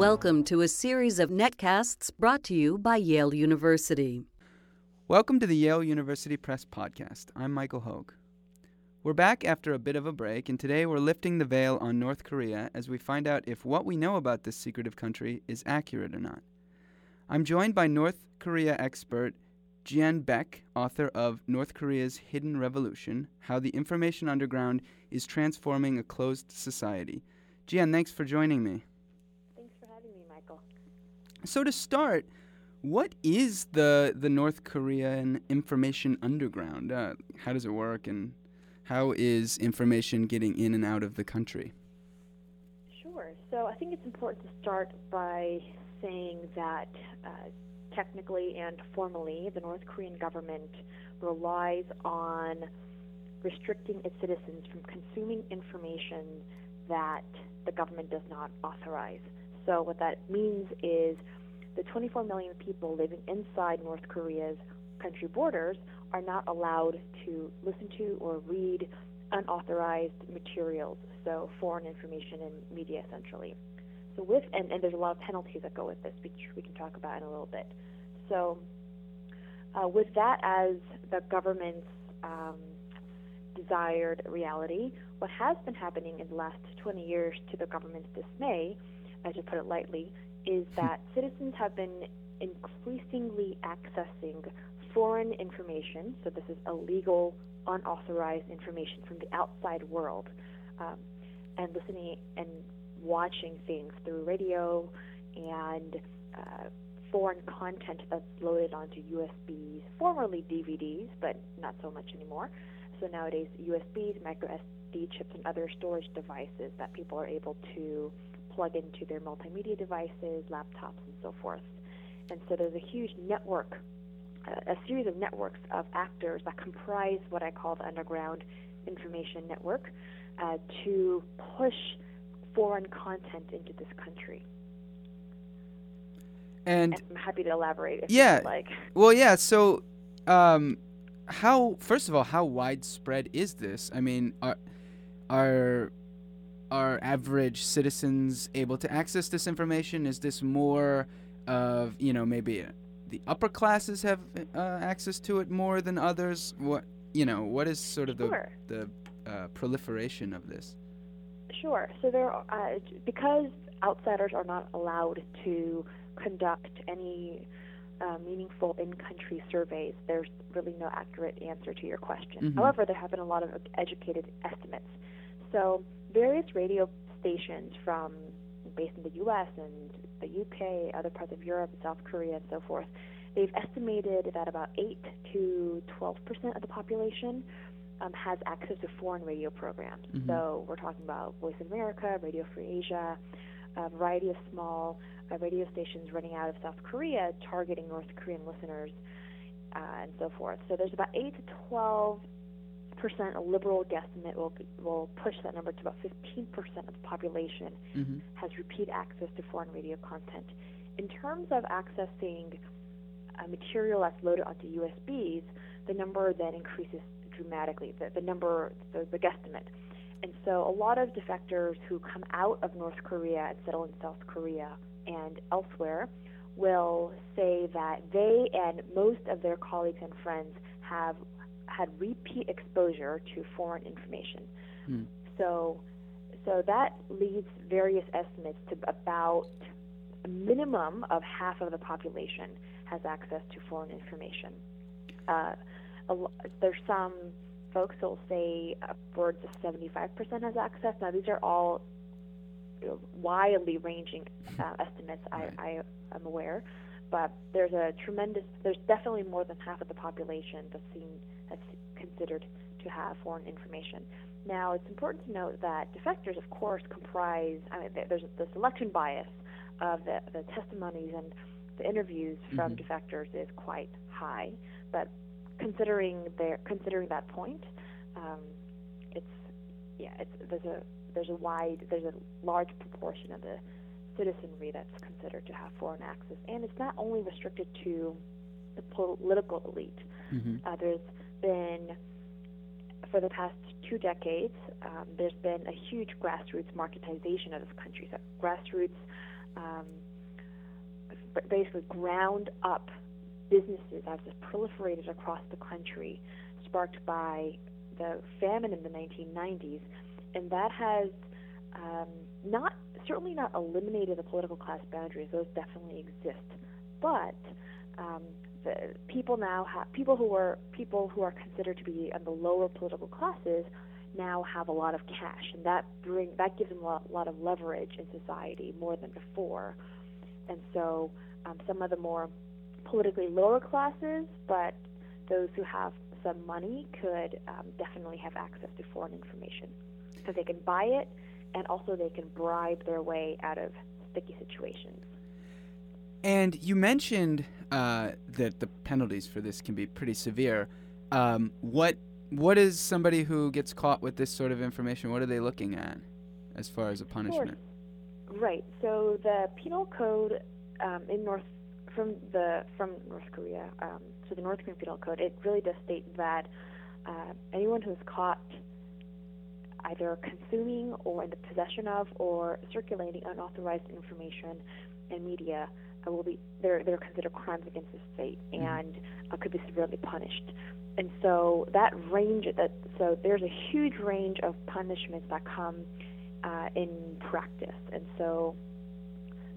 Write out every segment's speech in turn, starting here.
Welcome to a series of netcasts brought to you by Yale University. Welcome to the Yale University Press Podcast. I'm Michael Hogue. We're back after a bit of a break, and today we're lifting the veil on North Korea as we find out if what we know about this secretive country is accurate or not. I'm joined by North Korea expert Jieun Baek, author of North Korea's Hidden Revolution How the Information Underground is Transforming a Closed Society. Jieun, thanks for joining me. Thanks for having me, Michael. So, to start, what is the, the North Korean Information Underground? Uh, how does it work, and how is information getting in and out of the country? Sure. So, I think it's important to start by saying that. Uh, technically and formally, the North Korean government relies on restricting its citizens from consuming information that the government does not authorize. So, what that means is the 24 million people living inside North Korea's country borders are not allowed to listen to or read unauthorized materials, so foreign information and media essentially. So with and, and there's a lot of penalties that go with this, which we can talk about in a little bit. So uh, with that as the government's um, desired reality, what has been happening in the last 20 years to the government's dismay, as to put it lightly, is hmm. that citizens have been increasingly accessing foreign information. So this is illegal, unauthorized information from the outside world, um, and listening and watching things through radio and uh, foreign content that's loaded onto USBs, formerly DVDs, but not so much anymore. So nowadays, USBs, micro SD chips, and other storage devices that people are able to plug into their multimedia devices, laptops, and so forth. And so there's a huge network, a series of networks of actors that comprise what I call the underground information network uh, to push foreign content into this country. And, I'm happy to elaborate if yeah, you like. Well, yeah. So, um, how first of all, how widespread is this? I mean, are are are average citizens able to access this information? Is this more of you know maybe the upper classes have uh, access to it more than others? What you know, what is sort of sure. the the uh, proliferation of this? Sure. So there, uh, because outsiders are not allowed to conduct any uh, meaningful in-country surveys, there's really no accurate answer to your question. Mm-hmm. However, there have been a lot of educated estimates. So various radio stations from based in the U.S. and the U.K., other parts of Europe, South Korea, and so forth, they've estimated that about 8 to 12 percent of the population um, has access to foreign radio programs. Mm-hmm. So we're talking about Voice of America, Radio Free Asia, a variety of small uh, radio stations running out of South Korea targeting North Korean listeners uh, and so forth. So there's about 8 to 12 percent, a liberal guesstimate will will push that number to about 15 percent of the population mm-hmm. has repeat access to foreign radio content. In terms of accessing uh, material that's loaded onto USBs, the number then increases dramatically. The, the number, the, the guesstimate. And so a lot of defectors who come out of North Korea and settle in South Korea and elsewhere will say that they and most of their colleagues and friends have had repeat exposure to foreign information. Hmm. So, so that leads various estimates to about a minimum of half of the population has access to foreign information. Uh, there's some folks who will say upwards of 75% has access. Now, these are all wildly ranging uh, estimates, I, I am aware, but there's a tremendous, there's definitely more than half of the population that's seen, that's considered to have foreign information. Now, it's important to note that defectors, of course, comprise, I mean, there's the selection bias of the, the testimonies and the interviews from mm-hmm. defectors is quite high, but considering their considering that point, um, it's yeah, it's there's a there's a wide there's a large proportion of the citizenry that's considered to have foreign access, and it's not only restricted to the political elite. Mm-hmm. Uh, there's been for the past two decades, um, there's been a huge grassroots marketization of this country. So grassroots um, basically ground up businesses as it proliferated across the country, sparked by the famine in the 1990s, and that has um, not certainly not eliminated the political class boundaries; those definitely exist, but um, people now have people who are people who are considered to be in the lower political classes now have a lot of cash, and that bring that gives them a lot, lot of leverage in society more than before. And so, um, some of the more politically lower classes, but those who have some money could um, definitely have access to foreign information because they can buy it, and also they can bribe their way out of sticky situations. And you mentioned uh, that the penalties for this can be pretty severe. Um, what what is somebody who gets caught with this sort of information? What are they looking at as far as a punishment? Right. So the penal code um, in North from the from North Korea, um, so the North Korean penal code, it really does state that uh, anyone who is caught either consuming or in the possession of or circulating unauthorized information in media will be they're they're considered crimes against the state mm-hmm. and uh, could be severely punished. And so that range that so there's a huge range of punishments that come uh, in practice. And so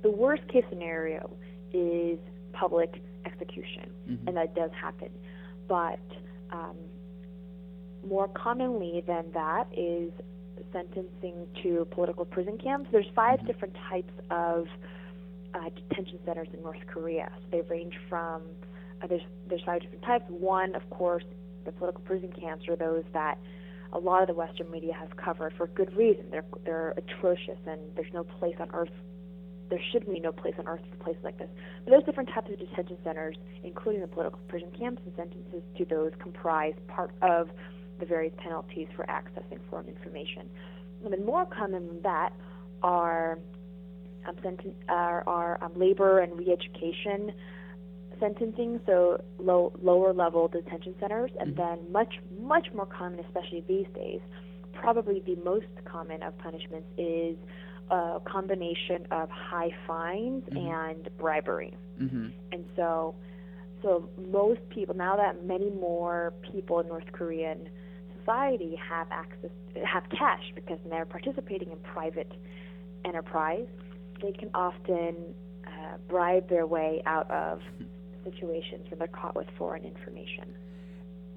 the worst case scenario is public execution, mm-hmm. and that does happen. But um, more commonly than that is sentencing to political prison camps. There's 5 mm-hmm. different types of uh, detention centers in North Korea. So they range from uh, there's there's five different types. One, of course, the political prison camps are those that a lot of the Western media has covered for good reason. They're they're atrocious, and there's no place on earth. There should be no place on earth for places like this. But there's different types of detention centers, including the political prison camps, and sentences to those comprise part of the various penalties for accessing foreign information. And then more common than that are um, senten- are, are um, labor and re-education sentencing, so low, lower level detention centers, and mm-hmm. then much, much more common, especially these days, probably the most common of punishments is a combination of high fines mm-hmm. and bribery. Mm-hmm. And so, so most people now that many more people in North Korean society have access, have cash because they're participating in private enterprise, they can often uh, bribe their way out of situations when they're caught with foreign information.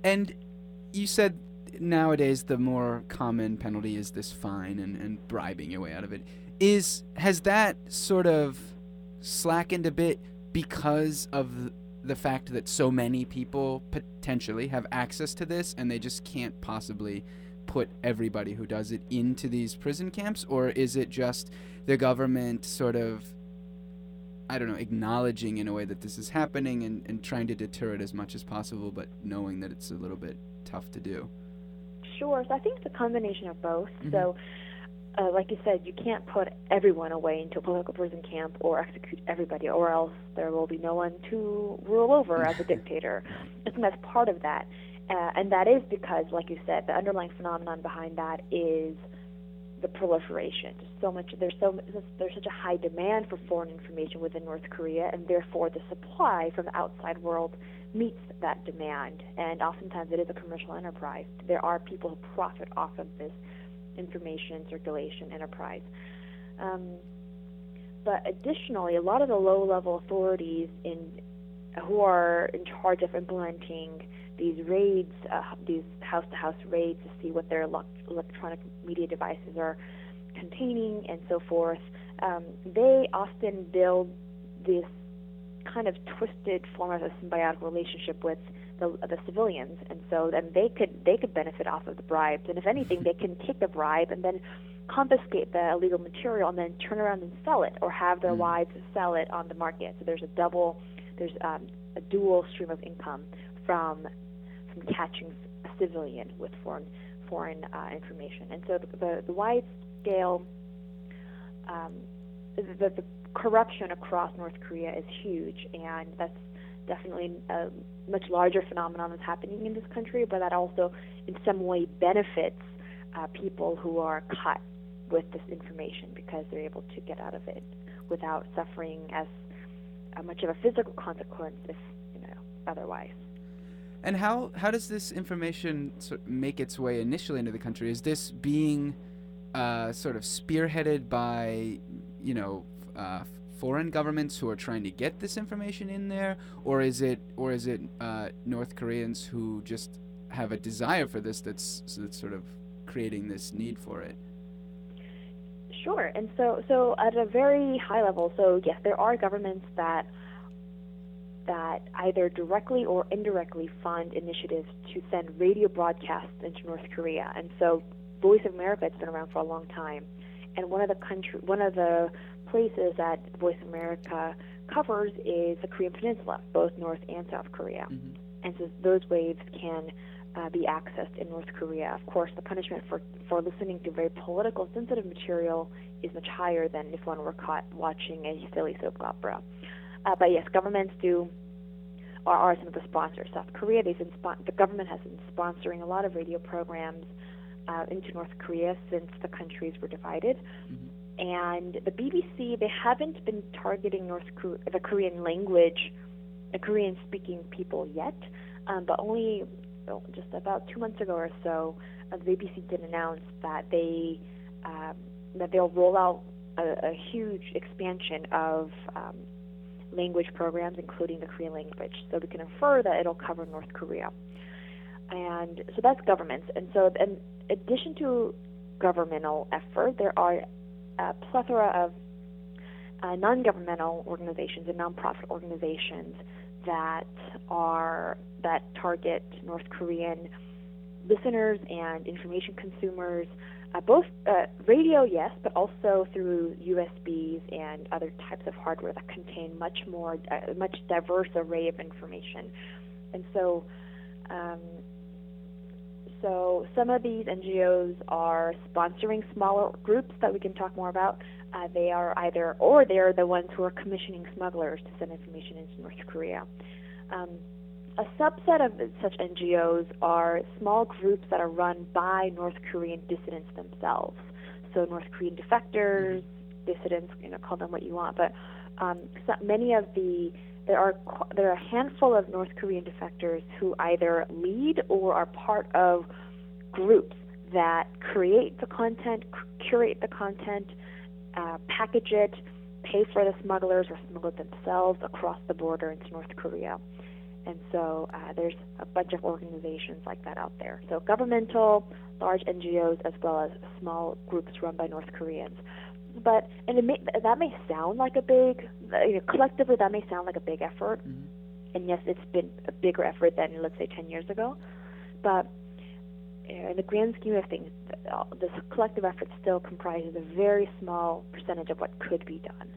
And you said nowadays the more common penalty is this fine and, and bribing your way out of it. Is has that sort of slackened a bit because of the fact that so many people potentially have access to this and they just can't possibly put everybody who does it into these prison camps or is it just the government sort of I don't know, acknowledging in a way that this is happening and, and trying to deter it as much as possible, but knowing that it's a little bit tough to do? Sure. So I think it's a combination of both. Mm-hmm. So, uh, like you said, you can't put everyone away into a political prison camp or execute everybody, or else there will be no one to rule over as a dictator. I think that's part of that. Uh, and that is because, like you said, the underlying phenomenon behind that is the proliferation. so much there's so there's such a high demand for foreign information within North Korea, and therefore the supply from the outside world meets that demand. And oftentimes it is a commercial enterprise. There are people who profit off of this information circulation enterprise. Um, but additionally, a lot of the low-level authorities in who are in charge of implementing these raids, uh, these house-to-house raids to see what their electronic media devices are containing and so forth. Um, they often build this kind of twisted form of a symbiotic relationship with the, the civilians, and so then they could they could benefit off of the bribes, and if anything, they can take the bribe and then confiscate the illegal material and then turn around and sell it, or have their mm. wives sell it on the market. So there's a double, there's um, a dual stream of income from from catching a civilian with foreign foreign uh, information. And so the, the, the wide scale, um, the, the corruption across North Korea is huge, and that's definitely a much larger phenomenon that's happening in this country, but that also in some way benefits uh, people who are caught with this information because they're able to get out of it without suffering as uh, much of a physical consequence if you know otherwise. And how how does this information sort of make its way initially into the country? Is this being uh, sort of spearheaded by you know uh, foreign governments who are trying to get this information in there, or is it or is it uh, North Koreans who just have a desire for this that's that's sort of creating this need for it? Sure, and so so at a very high level, so yes, there are governments that that either directly or indirectly fund initiatives to send radio broadcasts into North Korea, and so Voice of America has been around for a long time, and one of the country one of the places that Voice of America covers is the Korean Peninsula, both North and South Korea. Mm-hmm. And so those waves can uh, be accessed in North Korea. Of course, the punishment for, for listening to very political, sensitive material is much higher than if one were caught watching a silly soap opera. Uh, but yes, governments do are, are some of the sponsors. South Korea, they've been spon- the government has been sponsoring a lot of radio programs uh, into North Korea since the countries were divided. Mm-hmm. And the BBC, they haven't been targeting North Korea, the Korean language, the Korean-speaking people yet, um, but only oh, just about two months ago or so, uh, the BBC did announce that they um, that they'll roll out a, a huge expansion of um, language programs, including the Korean language. So we can infer that it'll cover North Korea. And so that's governments. And so, in addition to governmental effort, there are a plethora of uh, non-governmental organizations and nonprofit organizations that are that target North Korean listeners and information consumers, uh, both uh, radio, yes, but also through USBs and other types of hardware that contain much more, uh, much diverse array of information. And so, um, so some of these NGOs are sponsoring smaller groups that we can talk more about. Uh, they are either, or they're the ones who are commissioning smugglers to send information into North Korea. Um, a subset of such NGOs are small groups that are run by North Korean dissidents themselves. So North Korean defectors, dissidents, you know, call them what you want. But um, so many of the there are there are a handful of North Korean defectors who either lead or are part of groups that create the content, curate the content, uh, package it, pay for the smugglers or smuggle it themselves across the border into North Korea. And so uh, there's a bunch of organizations like that out there. So governmental, large NGOs, as well as small groups run by North Koreans. But and it may, that may sound like a big, you know, collectively that may sound like a big effort. Mm-hmm. And yes, it's been a bigger effort than let's say 10 years ago. But in the grand scheme of things, this collective effort still comprises a very small percentage of what could be done.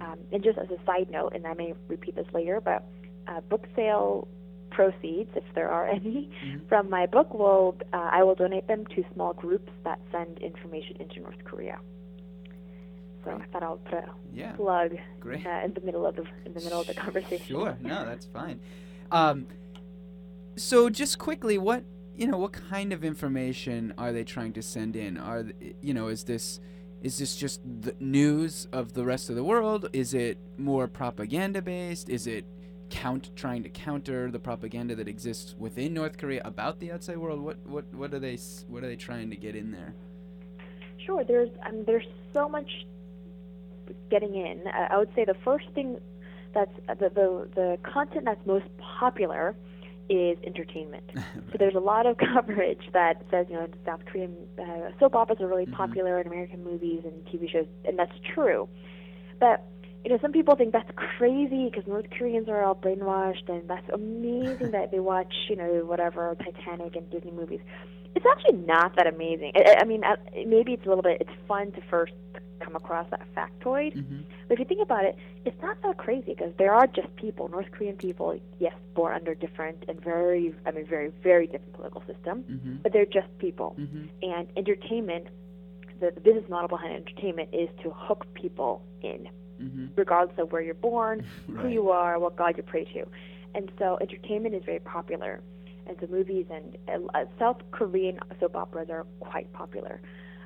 Um, and just as a side note, and I may repeat this later, but uh, book sale proceeds, if there are any, Mhm. from my book will uh, I will donate them to small groups that send information into North Korea. So I thought I'll put a Yeah, plug great. uh, in the middle of the in the middle of the conversation. Sure, no, that's fine. Um, so just quickly, what you know, what kind of information are they trying to send in? Are you know, is this is this just the news of the rest of the world? Is it more propaganda based? Is it count trying to counter the propaganda that exists within North Korea about the outside world? What what what are they s- what are they trying to get in there? Sure, there's um, there's so much getting in. Uh, I would say the first thing that's uh, the, the the content that's most popular is entertainment. So there's a lot of coverage that says you know South Korean uh, soap operas are really Mhm. popular in American movies and TV shows, and that's true. But you know some people think that's crazy because North Koreans are all brainwashed, and that's amazing that they watch you know whatever Titanic and Disney movies. It's actually not that amazing. I, I mean, uh, maybe it's a little bit. It's fun to first come across that factoid. hmm But if you think about it, it's not that crazy because there are just people, North Korean people, yes, born under different and very, I mean, very, very different political system, hmm but they're just people. hmm And entertainment, the, the business model behind entertainment is to hook people in, hmm regardless of where you're born, who you are, what God you pray to. And so entertainment is very popular. And so movies and uh, South Korean soap operas are quite popular.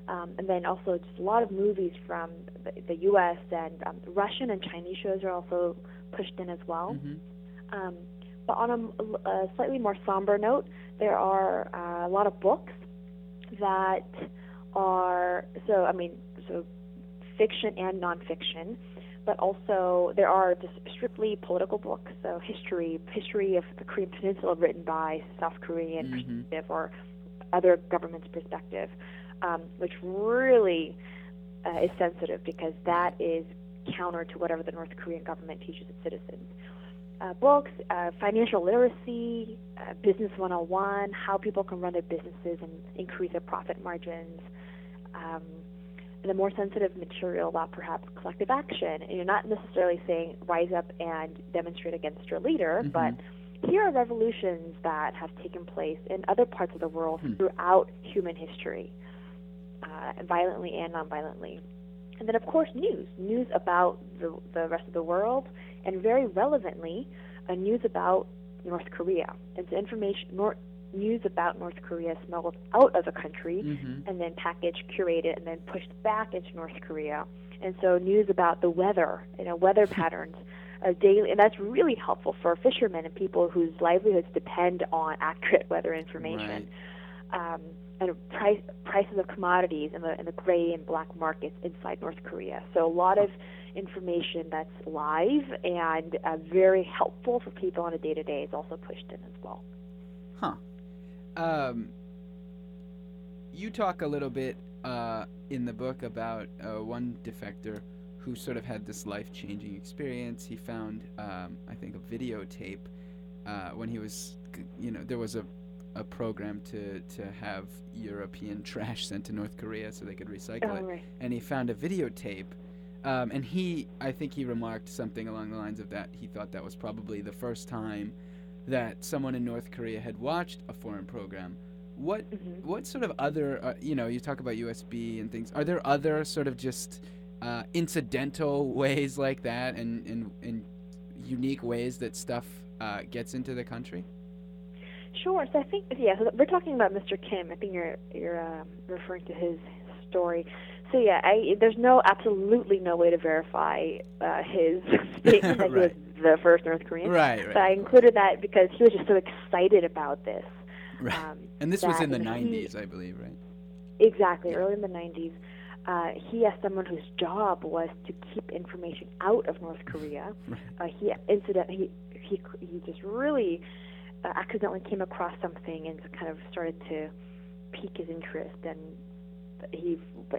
Um, and then also just a lot of movies from the, the U.S. and um, Russian and Chinese shows are also pushed in as well. Mm-hmm. Um, but on a, a, slightly more somber note, there are uh, a lot of books that are so. I mean, so fiction and nonfiction, but also there are just strictly political books. So history, history of the Korean Peninsula, written by South Korean Mhm. perspective or other government's perspective, um, which really uh, is sensitive because that is counter to whatever the North Korean government teaches its citizens. Uh, books, uh, financial literacy, uh, business 101, how people can run their businesses and increase their profit margins. Um, and the more sensitive material about perhaps collective action. And you're not necessarily saying rise up and demonstrate against your leader, Mhm. but here are revolutions that have taken place in other parts of the world Hmm. throughout human history, uh, violently and non-violently. And then, of course, news news about the, the rest of the world, and very relevantly, uh, news about North Korea. And so, information, nor, news about North Korea smuggled out of the country Mm-hmm. and then packaged, curated, and then pushed back into North Korea. And so news about the weather, you know, weather patterns, uh, daily, and that's really helpful for fishermen and people whose livelihoods depend on accurate weather information. Um, and price, prices of commodities in the in the gray and black markets inside North Korea. So a lot of information that's live and uh, very helpful for people on a day to day is also pushed in as well. Huh. Um, you talk a little bit uh, in the book about uh, one defector who sort of had this life changing experience. He found, um, I think, a videotape uh, when he was, you know, there was a, a program to, to have European trash sent to North Korea so they could recycle it. Oh, right. and he found a videotape. Um, and he, I think he remarked something along the lines of that. He thought that was probably the first time that someone in North Korea had watched a foreign program. What, Mhm. what sort of other, uh, you know, you talk about USB and things. Are there other sort of just uh, incidental ways like that, and, and, and unique ways that stuff uh, gets into the country? Sure. So I think yeah. So we're talking about Mr. Kim. I think you're you're um, referring to his story. So yeah, I, there's no absolutely no way to verify uh, his statement that he was Right. The first North Korean. Right, But I included that because he was just so excited about this. Right. Um, and this was in the he- 90s, I believe, right? Exactly, early in the 90s. Uh, he, as someone whose job was to keep information out of North Korea, Right. uh, he incident he he he just really uh, accidentally came across something and kind of started to pique his interest, and he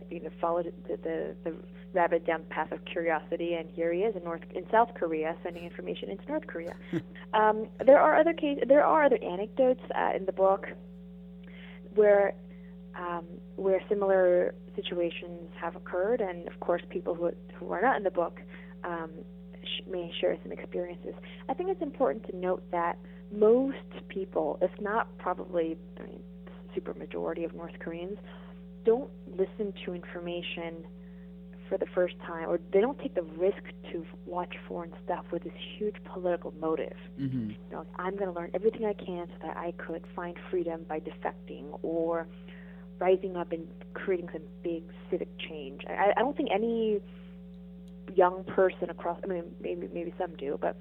you know followed the, the the rabbit down the path of curiosity, and here he is in North in South Korea sending information into North Korea. um, there are other case there are other anecdotes uh, in the book where um, where similar situations have occurred, and of course, people who who are not in the book um, sh- may share some experiences. I think it's important to note that most people, if not probably, I mean, super majority of North Koreans, don't listen to information for the first time, or they don't take the risk to watch foreign stuff with this huge political motive Mm-hmm. you know, I'm going to learn everything I can so that I could find freedom by defecting or rising up and creating some big civic change. I, I don't think any young person across, I mean, maybe maybe some do, but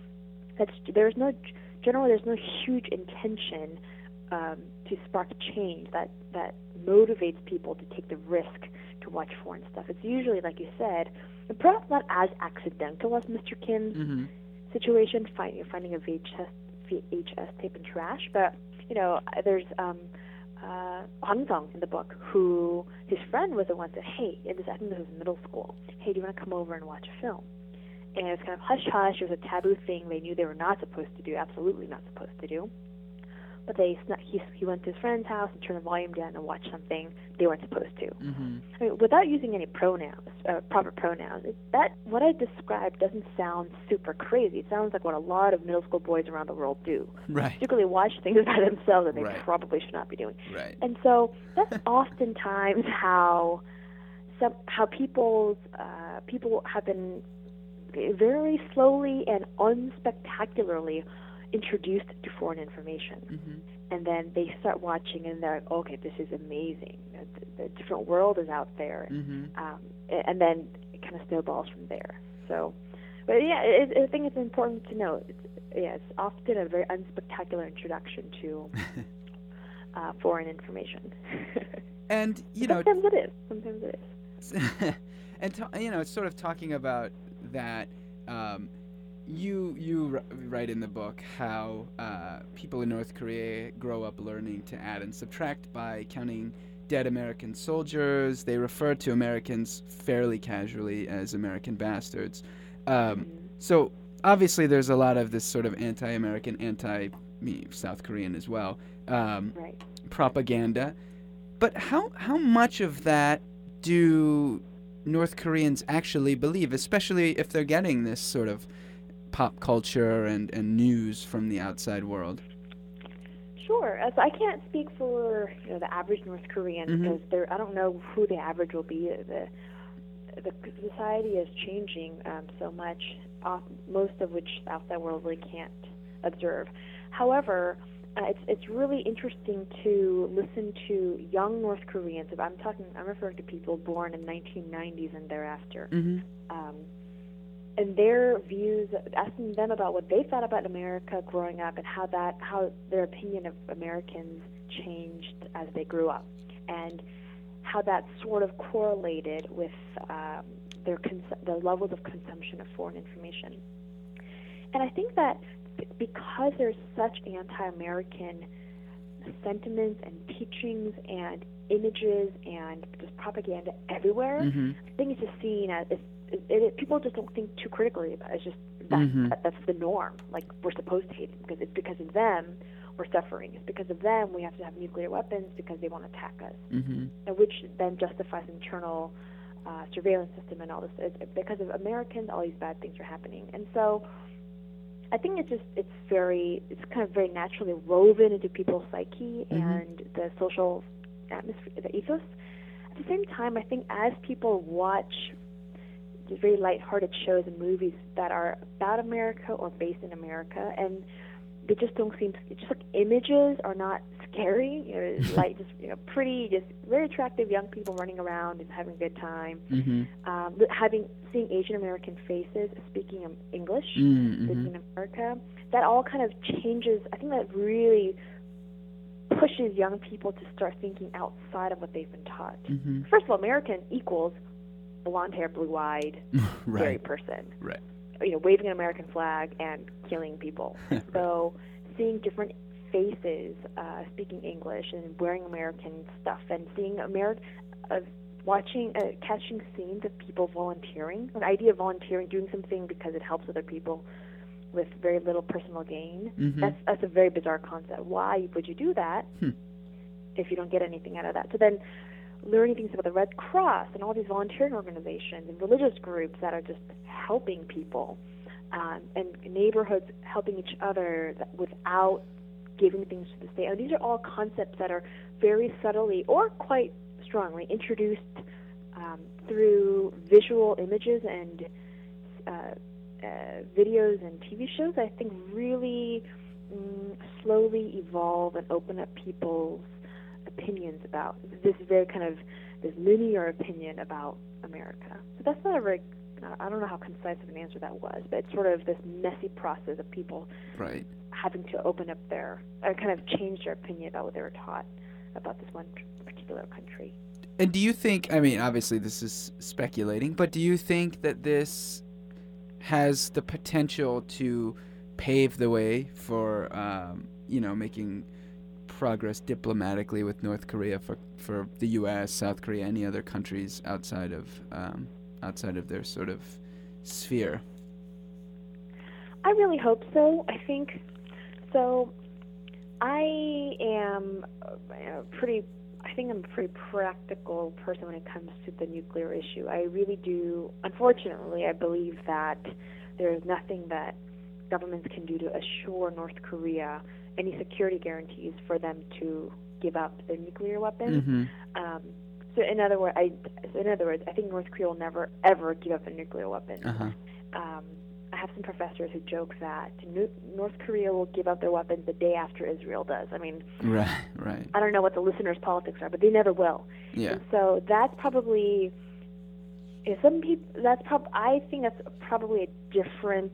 that's there's no generally there's no huge intention um, to spark change that that motivates people to take the risk to watch foreign stuff. It's usually, like you said, and perhaps not as accidental as Mr. Kim's Mm-hmm. situation, finding finding a VHS VHS tape in trash. But you know, there's um, uh, Hwang Sung in the book, who his friend was the one that said, "Hey, and this I think this was middle school. Hey, do you want to come over and watch a film?" And it was kind of hush hush. It was a taboo thing. They knew they were not supposed to do. Absolutely not supposed to do. But they snuck. He he went to his friend's house and turned the volume down and watched something they weren't supposed to. Mm-hmm. I mean, without using any pronouns, uh, proper pronouns, it, that what I described doesn't sound super crazy. It sounds like what a lot of middle school boys around the world do. Right. Particularly watch things by themselves that they Right. probably should not be doing. Right. And so that's oftentimes how some how people's uh, people have been very slowly and unspectacularly introduced to foreign information. Mm-hmm. And then they start watching, and they're like, okay, this is amazing. The, the different world is out there. Mm-hmm. Um, and then it kind of snowballs from there. So, but yeah, it, I think it's important to know. It's, yeah, it's often a very unspectacular introduction to uh, foreign information. And you know, sometimes it is. Sometimes it is. and ta- you know, it's sort of talking about that. Um, you you write in the book how uh, people in North Korea grow up learning to add and subtract by counting dead American soldiers. They refer to Americans fairly casually as American bastards. Um, Mhm. so obviously, there's a lot of this sort of anti-American, anti-South Korean as well um, Right. propaganda. But how how much of that do North Koreans actually believe, especially if they're getting this sort of pop culture and, and news from the outside world? Sure. So I can't speak for you know the average North Korean Mhm. because there I don't know who the average will be. The the society is changing um, so much, off, most of which the outside world really can't observe. However, uh, it's it's really interesting to listen to young North Koreans. If I'm talking, I'm referring to people born in 1990s and thereafter. Mm-hmm. um, and their views, asking them about what they thought about America growing up and how that, how their opinion of Americans changed as they grew up, and how that sort of correlated with um, their cons- the levels of consumption of foreign information. And I think that because there's such anti-American sentiments and teachings and images and just propaganda everywhere, Mm-hmm. I think it's just seen as it's, it, it, people just don't think too critically about it. It's just that's, Mhm. that, that's the norm. Like we're supposed to hate them because it's because of them we're suffering. It's because of them we have to have nuclear weapons because they want to attack us, Mm-hmm. and which then justifies internal uh, surveillance system and all this. It's, because of Americans, all these bad things are happening, and so. I think it's just it's very it's kind of very naturally woven into people's psyche Mhm. and the social atmosphere, the ethos. At the same time, I think as people watch these very lighthearted shows and movies that are about America or based in America, and they just don't seem. It's just like images are not scary. You know, it's like just you know pretty, just very attractive young people running around and having a good time. Mm-hmm. Um, having seeing Asian American faces speaking English, Mm-hmm. living in America, that all kind of changes. I think that really pushes young people to start thinking outside of what they've been taught. Mm-hmm. First of all, American equals blonde hair, blue eyed, scary right. person. Right. You know, waving an American flag and killing people. Right. So seeing different faces uh, speaking English and wearing American stuff and seeing Ameri- uh, watching, uh, catching scenes of people volunteering, an idea of volunteering, doing something because it helps other people with very little personal gain. Mhm. That's that's a very bizarre concept. Why would you do that Hmm. if you don't get anything out of that? So then, learning things about the Red Cross and all these volunteering organizations and religious groups that are just helping people, um, and neighborhoods helping each other without giving things to the state. And these are all concepts that are very subtly or quite strongly introduced um, through visual images and uh, uh, videos and TV shows. I think really mm, slowly evolve and open up people's opinions about this very kind of this linear opinion about America. So that's not a very I don't know how concise of an answer that was, but it's sort of this messy process of people Right. having to open up their, or kind of change their opinion about what they were taught about this one particular country. And do you think, I mean, obviously this is speculating, but do you think that this has the potential to pave the way for, um, you know, making progress diplomatically with North Korea for, for the U.S., South Korea, any other countries outside of um, outside of their sort of sphere? I really hope so. I think so. I am pretty. I think I'm a pretty practical person when it comes to the nuclear issue. I really do. Unfortunately, I believe that there is nothing that governments can do to assure North Korea any security guarantees for them to give up their nuclear weapons. Mm-hmm. Um, so, in other words, I so in other words, I think North Korea will never ever give up a nuclear weapon Uh huh. um, I have some professors who joke that North Korea will give up their weapons the day after Israel does. I mean, right, right. I don't know what the listeners' politics are, but they never will. Yeah. And so that's probably if some people. That's prob. I think that's probably a different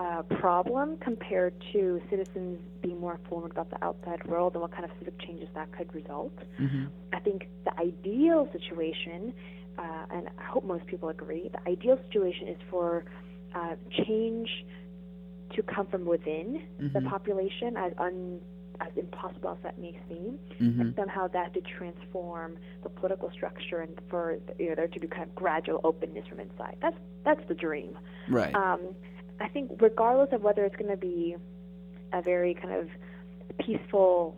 uh, problem compared to citizens being more informed about the outside world and what kind of civic changes that could result. Mm-hmm. I think the ideal situation, uh, and I hope most people agree, the ideal situation is for uh, change to come from within mm-hmm. the population, as un, as impossible as that may seem, mm-hmm. and somehow that to transform the political structure and for you know, there to be kind of gradual openness from inside. That's that's the dream. Right. Um, I think regardless of whether it's going to be a very kind of peaceful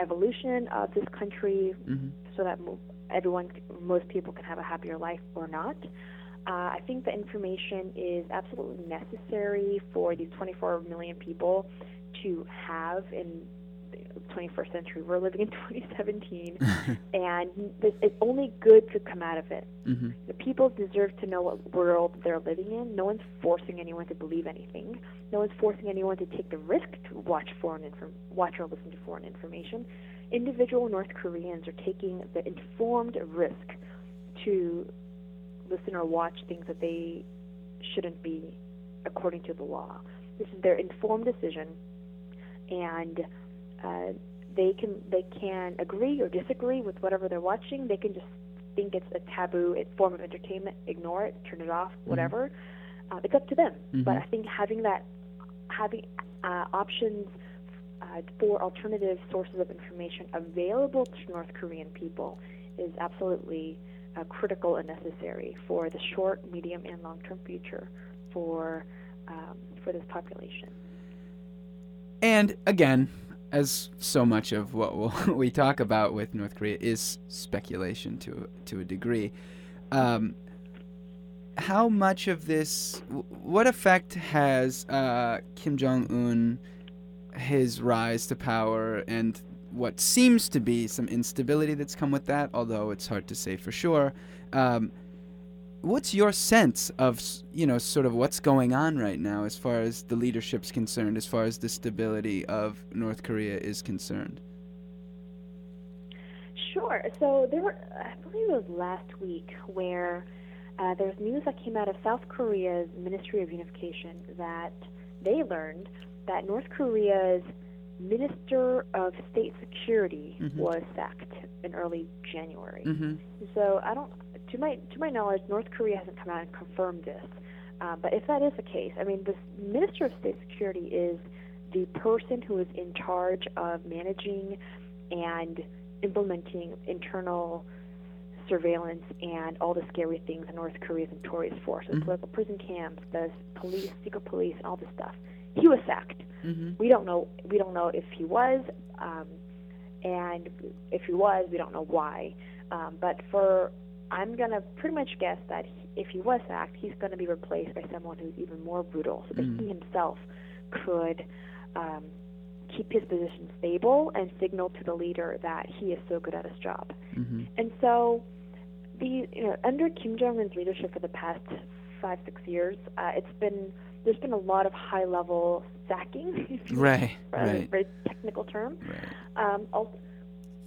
evolution of this country, mm-hmm. so that everyone, most people, can have a happier life or not. Uh, I think the information is absolutely necessary for these 24 million people to have in 21st century. We're living in 2017, and it's only good to come out of it. Mm-hmm. The people deserve to know what world they're living in. No one's forcing anyone to believe anything. No one's forcing anyone to take the risk to watch foreign inform- watch or listen to foreign information. Individual North Koreans are taking the informed risk to listen or watch things that they shouldn't be according to the law. This is their informed decision, and uh, they can they can agree or disagree with whatever they're watching. They can just think it's a taboo form of entertainment, ignore it, turn it off, Mm-hmm. whatever. Uh, it's up to them. Mhm. But I think having that having uh, options uh, for alternative sources of information available to North Korean people is absolutely uh, critical and necessary for the short, medium, and long-term future for um, for this population. And again, as so much of what we'll, we talk about with North Korea is speculation to to a degree. Um, how much of this, what effect has uh, Kim Jong Un, his rise to power, and what seems to be some instability that's come with that, although it's hard to say for sure. Um, what's your sense of you know sort of what's going on right now as far as the leadership's concerned as far as the stability of north korea is concerned sure so there were i believe it was last week where uh, there's news that came out of south korea's ministry of unification that they learned that north korea's minister of state security Mhm. was sacked in early january mm-hmm. so i don't to my to my knowledge, North Korea hasn't come out and confirmed this. Uh, but if that is the case, I mean, the Minister of State Security is the person who is in charge of managing and implementing internal surveillance and all the scary things that North Korea is notorious for, so Mhm. political prison camps, the police, secret police, and all this stuff. He was sacked. Mm-hmm. We don't know. We don't know if he was, um, and if he was, we don't know why. Um, but for I'm gonna pretty much guess that if he was sacked, he's gonna be replaced by someone who's even more brutal, so that Mm. he himself could um, keep his position stable and signal to the leader that he is so good at his job. Mm-hmm. And so, the you know under Kim Jong Un's leadership for the past five six years, uh, it's been there's been a lot of high level sacking, if you will, right right very technical term. right Um, also,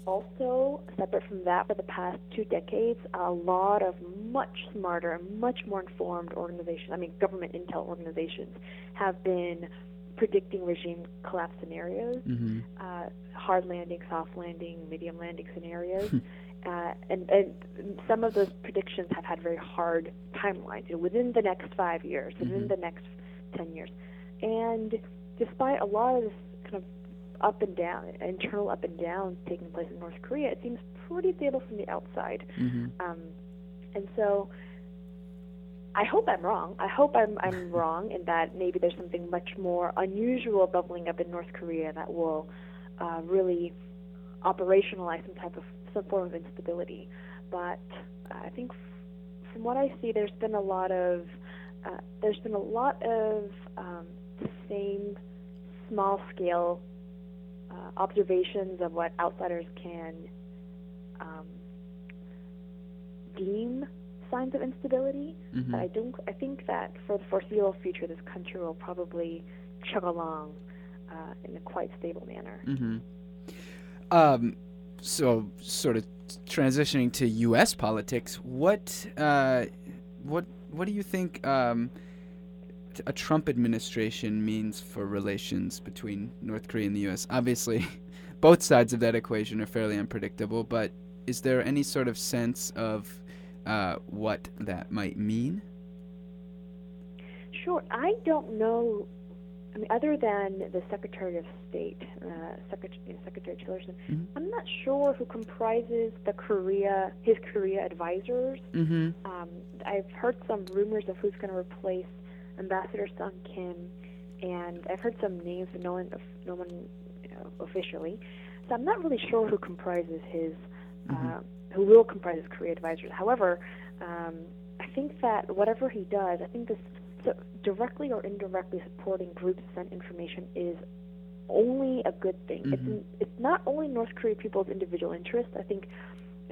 also, separate from that, for the past two decades, a lot of much smarter and much more informed organizations, I mean, government intel organizations, have been predicting regime collapse scenarios, mm-hmm. uh, hard landing, soft landing, medium landing scenarios. uh, and, and some of those predictions have had very hard timelines, you know, within the next five years, within Mhm. the next 10 years. And despite a lot of this kind of up and down, internal up and downs taking place in North Korea, it seems pretty stable from the outside. Mm-hmm. Um, and so I hope I'm wrong. I hope I'm, I'm wrong in that maybe there's something much more unusual bubbling up in North Korea that will uh, really operationalize some type of some form of instability. But uh, I think f- from what I see, there's been a lot of uh, there's been a lot of um, the same small scale uh, observations of what outsiders can um, deem signs of instability. Mhm. But I don't. I think that for the foreseeable future, this country will probably chug along uh, in a quite stable manner. Mm-hmm. Um, so sort of transitioning to U.S. politics, what uh, what what do you think um, t- a Trump administration means for relations between North Korea and the U.S.? Obviously, both sides of that equation are fairly unpredictable, but is there any sort of sense of uh, what that might mean? Sure. I don't know. I mean, other than the Secretary of State, uh, Secretary, Secretary Tillerson, Mhm. I'm not sure who comprises the Korea, his Korea advisors. Mm-hmm. Um, I've heard some rumors of who's going to replace Ambassador Sung Kim, and I've heard some names, but no one, no one you know, officially. So I'm not really sure who comprises his, uh, who will comprise his Korea advisors. However, um, I think that whatever he does, I think this so directly or indirectly supporting groups sent information is only a good thing. Mhm. It's it's not only North Korea people's individual interest. I think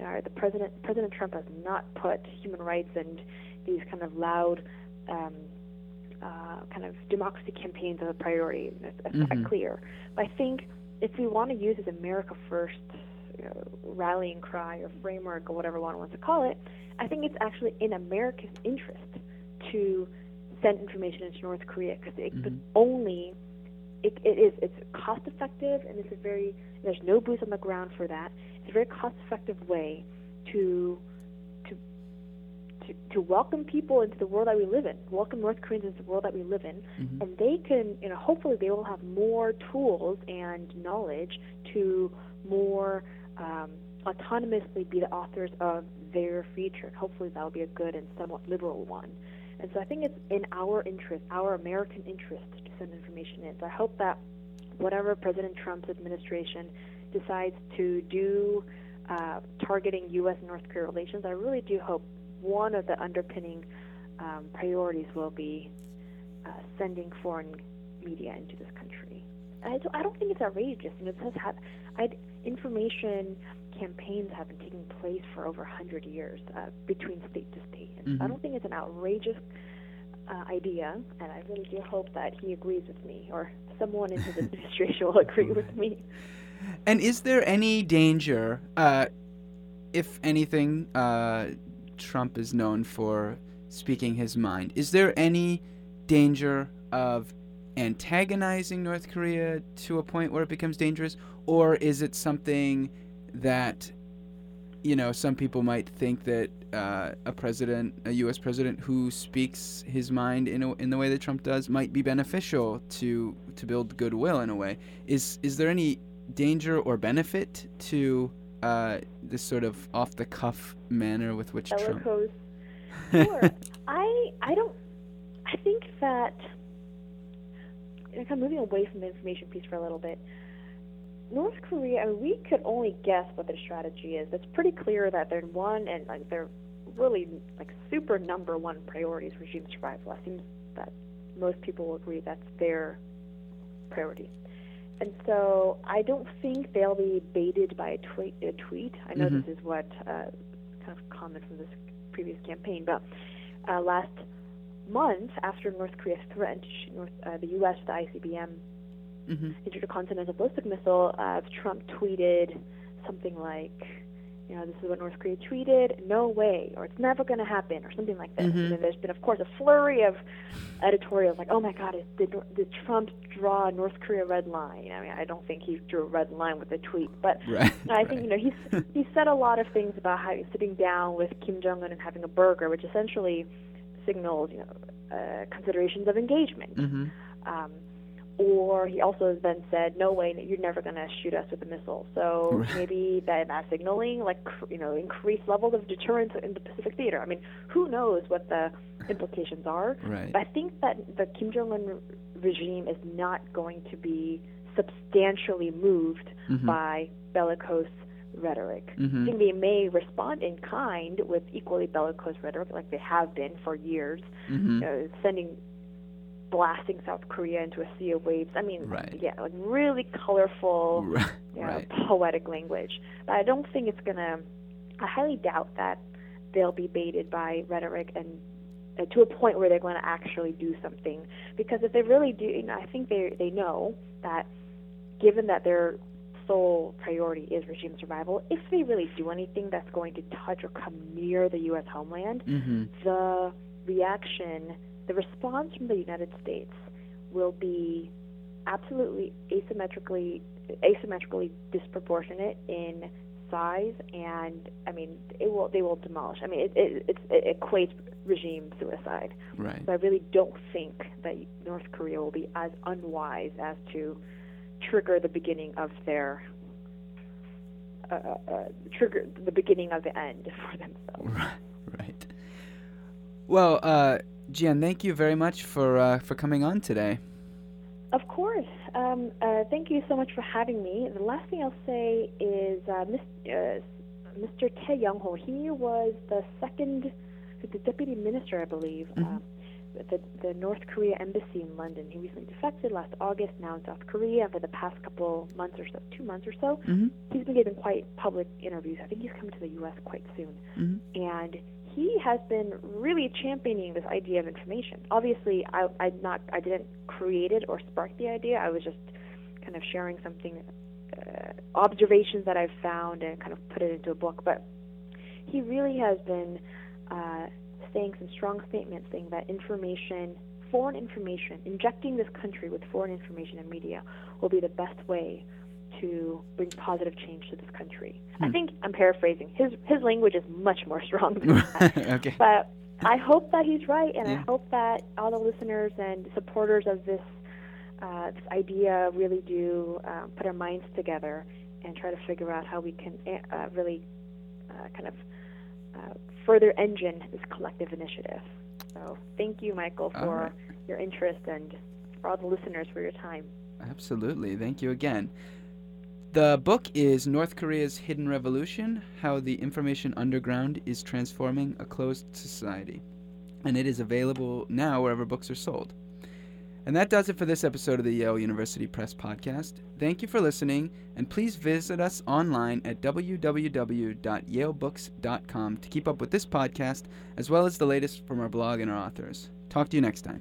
uh, the president President Trump has not put human rights and these kind of loud um, uh, kind of democracy campaigns as a priority. That's Mhm. quite clear. But I think if we want to use his America First you know, rallying cry or framework or whatever one wants to call it, I think it's actually in America's interest to send information into North Korea because it Mhm. only it, it is it's cost effective and it's a very there's no boots on the ground for that. It's a very cost effective way to to welcome people into the world that we live in, welcome North Koreans into the world that we live in, Mhm. and they can you know hopefully they will have more tools and knowledge to more um, autonomously be the authors of their future. Hopefully that will be a good and somewhat liberal one. And so I think it's in our interest, our American interest, to send information in. So I hope that whatever President Trump's administration decides to do uh, targeting U.S. and North Korea relations, I really do hope one of the underpinning um, priorities will be uh, sending foreign media into this country. I don't, I don't think it's outrageous. You know, this has had, I'd, information campaigns have been taking place for over 100 years uh, between state to state. And so I don't think it's an outrageous uh, idea, and I really do hope that he agrees with me, or someone in his administration will agree with me. And is there any danger, uh, if anything, uh, Trump is known for speaking his mind? Is there any danger of antagonizing North Korea to a point where it becomes dangerous? Or is it something that, you know, some people might think that uh, a president, a U.S. president who speaks his mind in, a, in the way that Trump does might be beneficial to, to build goodwill in a way? Is, is there any danger or benefit to uh, this sort of off the cuff manner with which Trump. Sure. I I don't. I think that. kind of moving away from the information piece for a little bit. North Korea. I mean, we could only guess what their strategy is. It's pretty clear that they're one and like they're really like super number one priority is regime survival. It seems that most people will agree that's their priority. And so I don't think they'll be baited by a tweet. A tweet. I know Mhm. this is what uh, kind of common from this previous campaign, but uh, last month, after North Korea threatened North, uh, the U.S. with the ICBM hmm intercontinental ballistic missile, uh, Trump tweeted something like, you know, this is what North Korea tweeted, no way, or it's never going to happen, or something like this. Mhm. And then there's been, of course, a flurry of editorials like, oh my God, is, did, did Trump draw a North Korea red line? I mean, I don't think he drew a red line with the tweet, but Right. I think you know he's he said a lot of things about how he's sitting down with Kim Jong Un and having a burger, which essentially signals you know uh, considerations of engagement. hmm Um, or he also has then said, "No way, you're never going to shoot us with a missile." So maybe that that signaling, like you know, increased levels of deterrence in the Pacific theater. I mean, who knows what the implications are? Right. I think that the Kim Jong Un regime is not going to be substantially moved Mhm. by bellicose rhetoric. I Mhm. think they may respond in kind with equally bellicose rhetoric, like they have been for years, Mhm. you know, sending, blasting South Korea into a sea of waves. I mean, Right. yeah, like really colorful, Right. you know, poetic language. But I don't think it's gonna. I highly doubt that they'll be baited by rhetoric and uh, to a point where they're going to actually do something. Because if they really do, you know, I think they they know that given that their sole priority is regime survival, if they really do anything that's going to touch or come near the U.S. homeland, Mm-hmm. the reaction, the response from the United States will be absolutely asymmetrically asymmetrically disproportionate in size and I mean it will they will demolish. I mean it it, it's, it equates regime suicide. Right. So I really don't think that North Korea will be as unwise as to trigger the beginning of their uh, uh, uh, trigger the beginning of the end for themselves. Right. Right. Well, uh, Jieun, thank you very much for uh, for coming on today. Of course. Um, uh, thank you so much for having me. The last thing I'll say is uh, Mis- uh, Mr. Thae Yong-ho. He was the second, the deputy minister, I believe, Mhm. um, at the, the North Korea embassy in London. He recently defected last August, now in South Korea. For the past couple months or so, two months or so, Mm-hmm. he's been giving quite public interviews. I think he's coming to the U.S. quite soon. Mm-hmm. And he has been really championing this idea of information. Obviously, I, I not I didn't create it or spark the idea. I was just kind of sharing something, uh, observations that I've found, and kind of put it into a book. But he really has been uh, saying some strong statements, saying that information, foreign information, injecting this country with foreign information and media will be the best way to bring positive change to this country. I Hmm. think I'm paraphrasing. His his language is much more strong than that. okay. But I hope that he's right, and Yeah. I hope that all the listeners and supporters of this uh, this idea really do uh, put our minds together and try to figure out how we can uh, really uh, kind of uh, further engine this collective initiative. So thank you, Michael, for right. your interest and for all the listeners for your time. Absolutely. Thank you again. The book is North Korea's Hidden Revolution How the Information Underground is Transforming a Closed Society. And it is available now wherever books are sold. And that does it for this episode of the Yale University Press Podcast. Thank you for listening, and please visit us online at www.yalebooks.com to keep up with this podcast as well as the latest from our blog and our authors. Talk to you next time.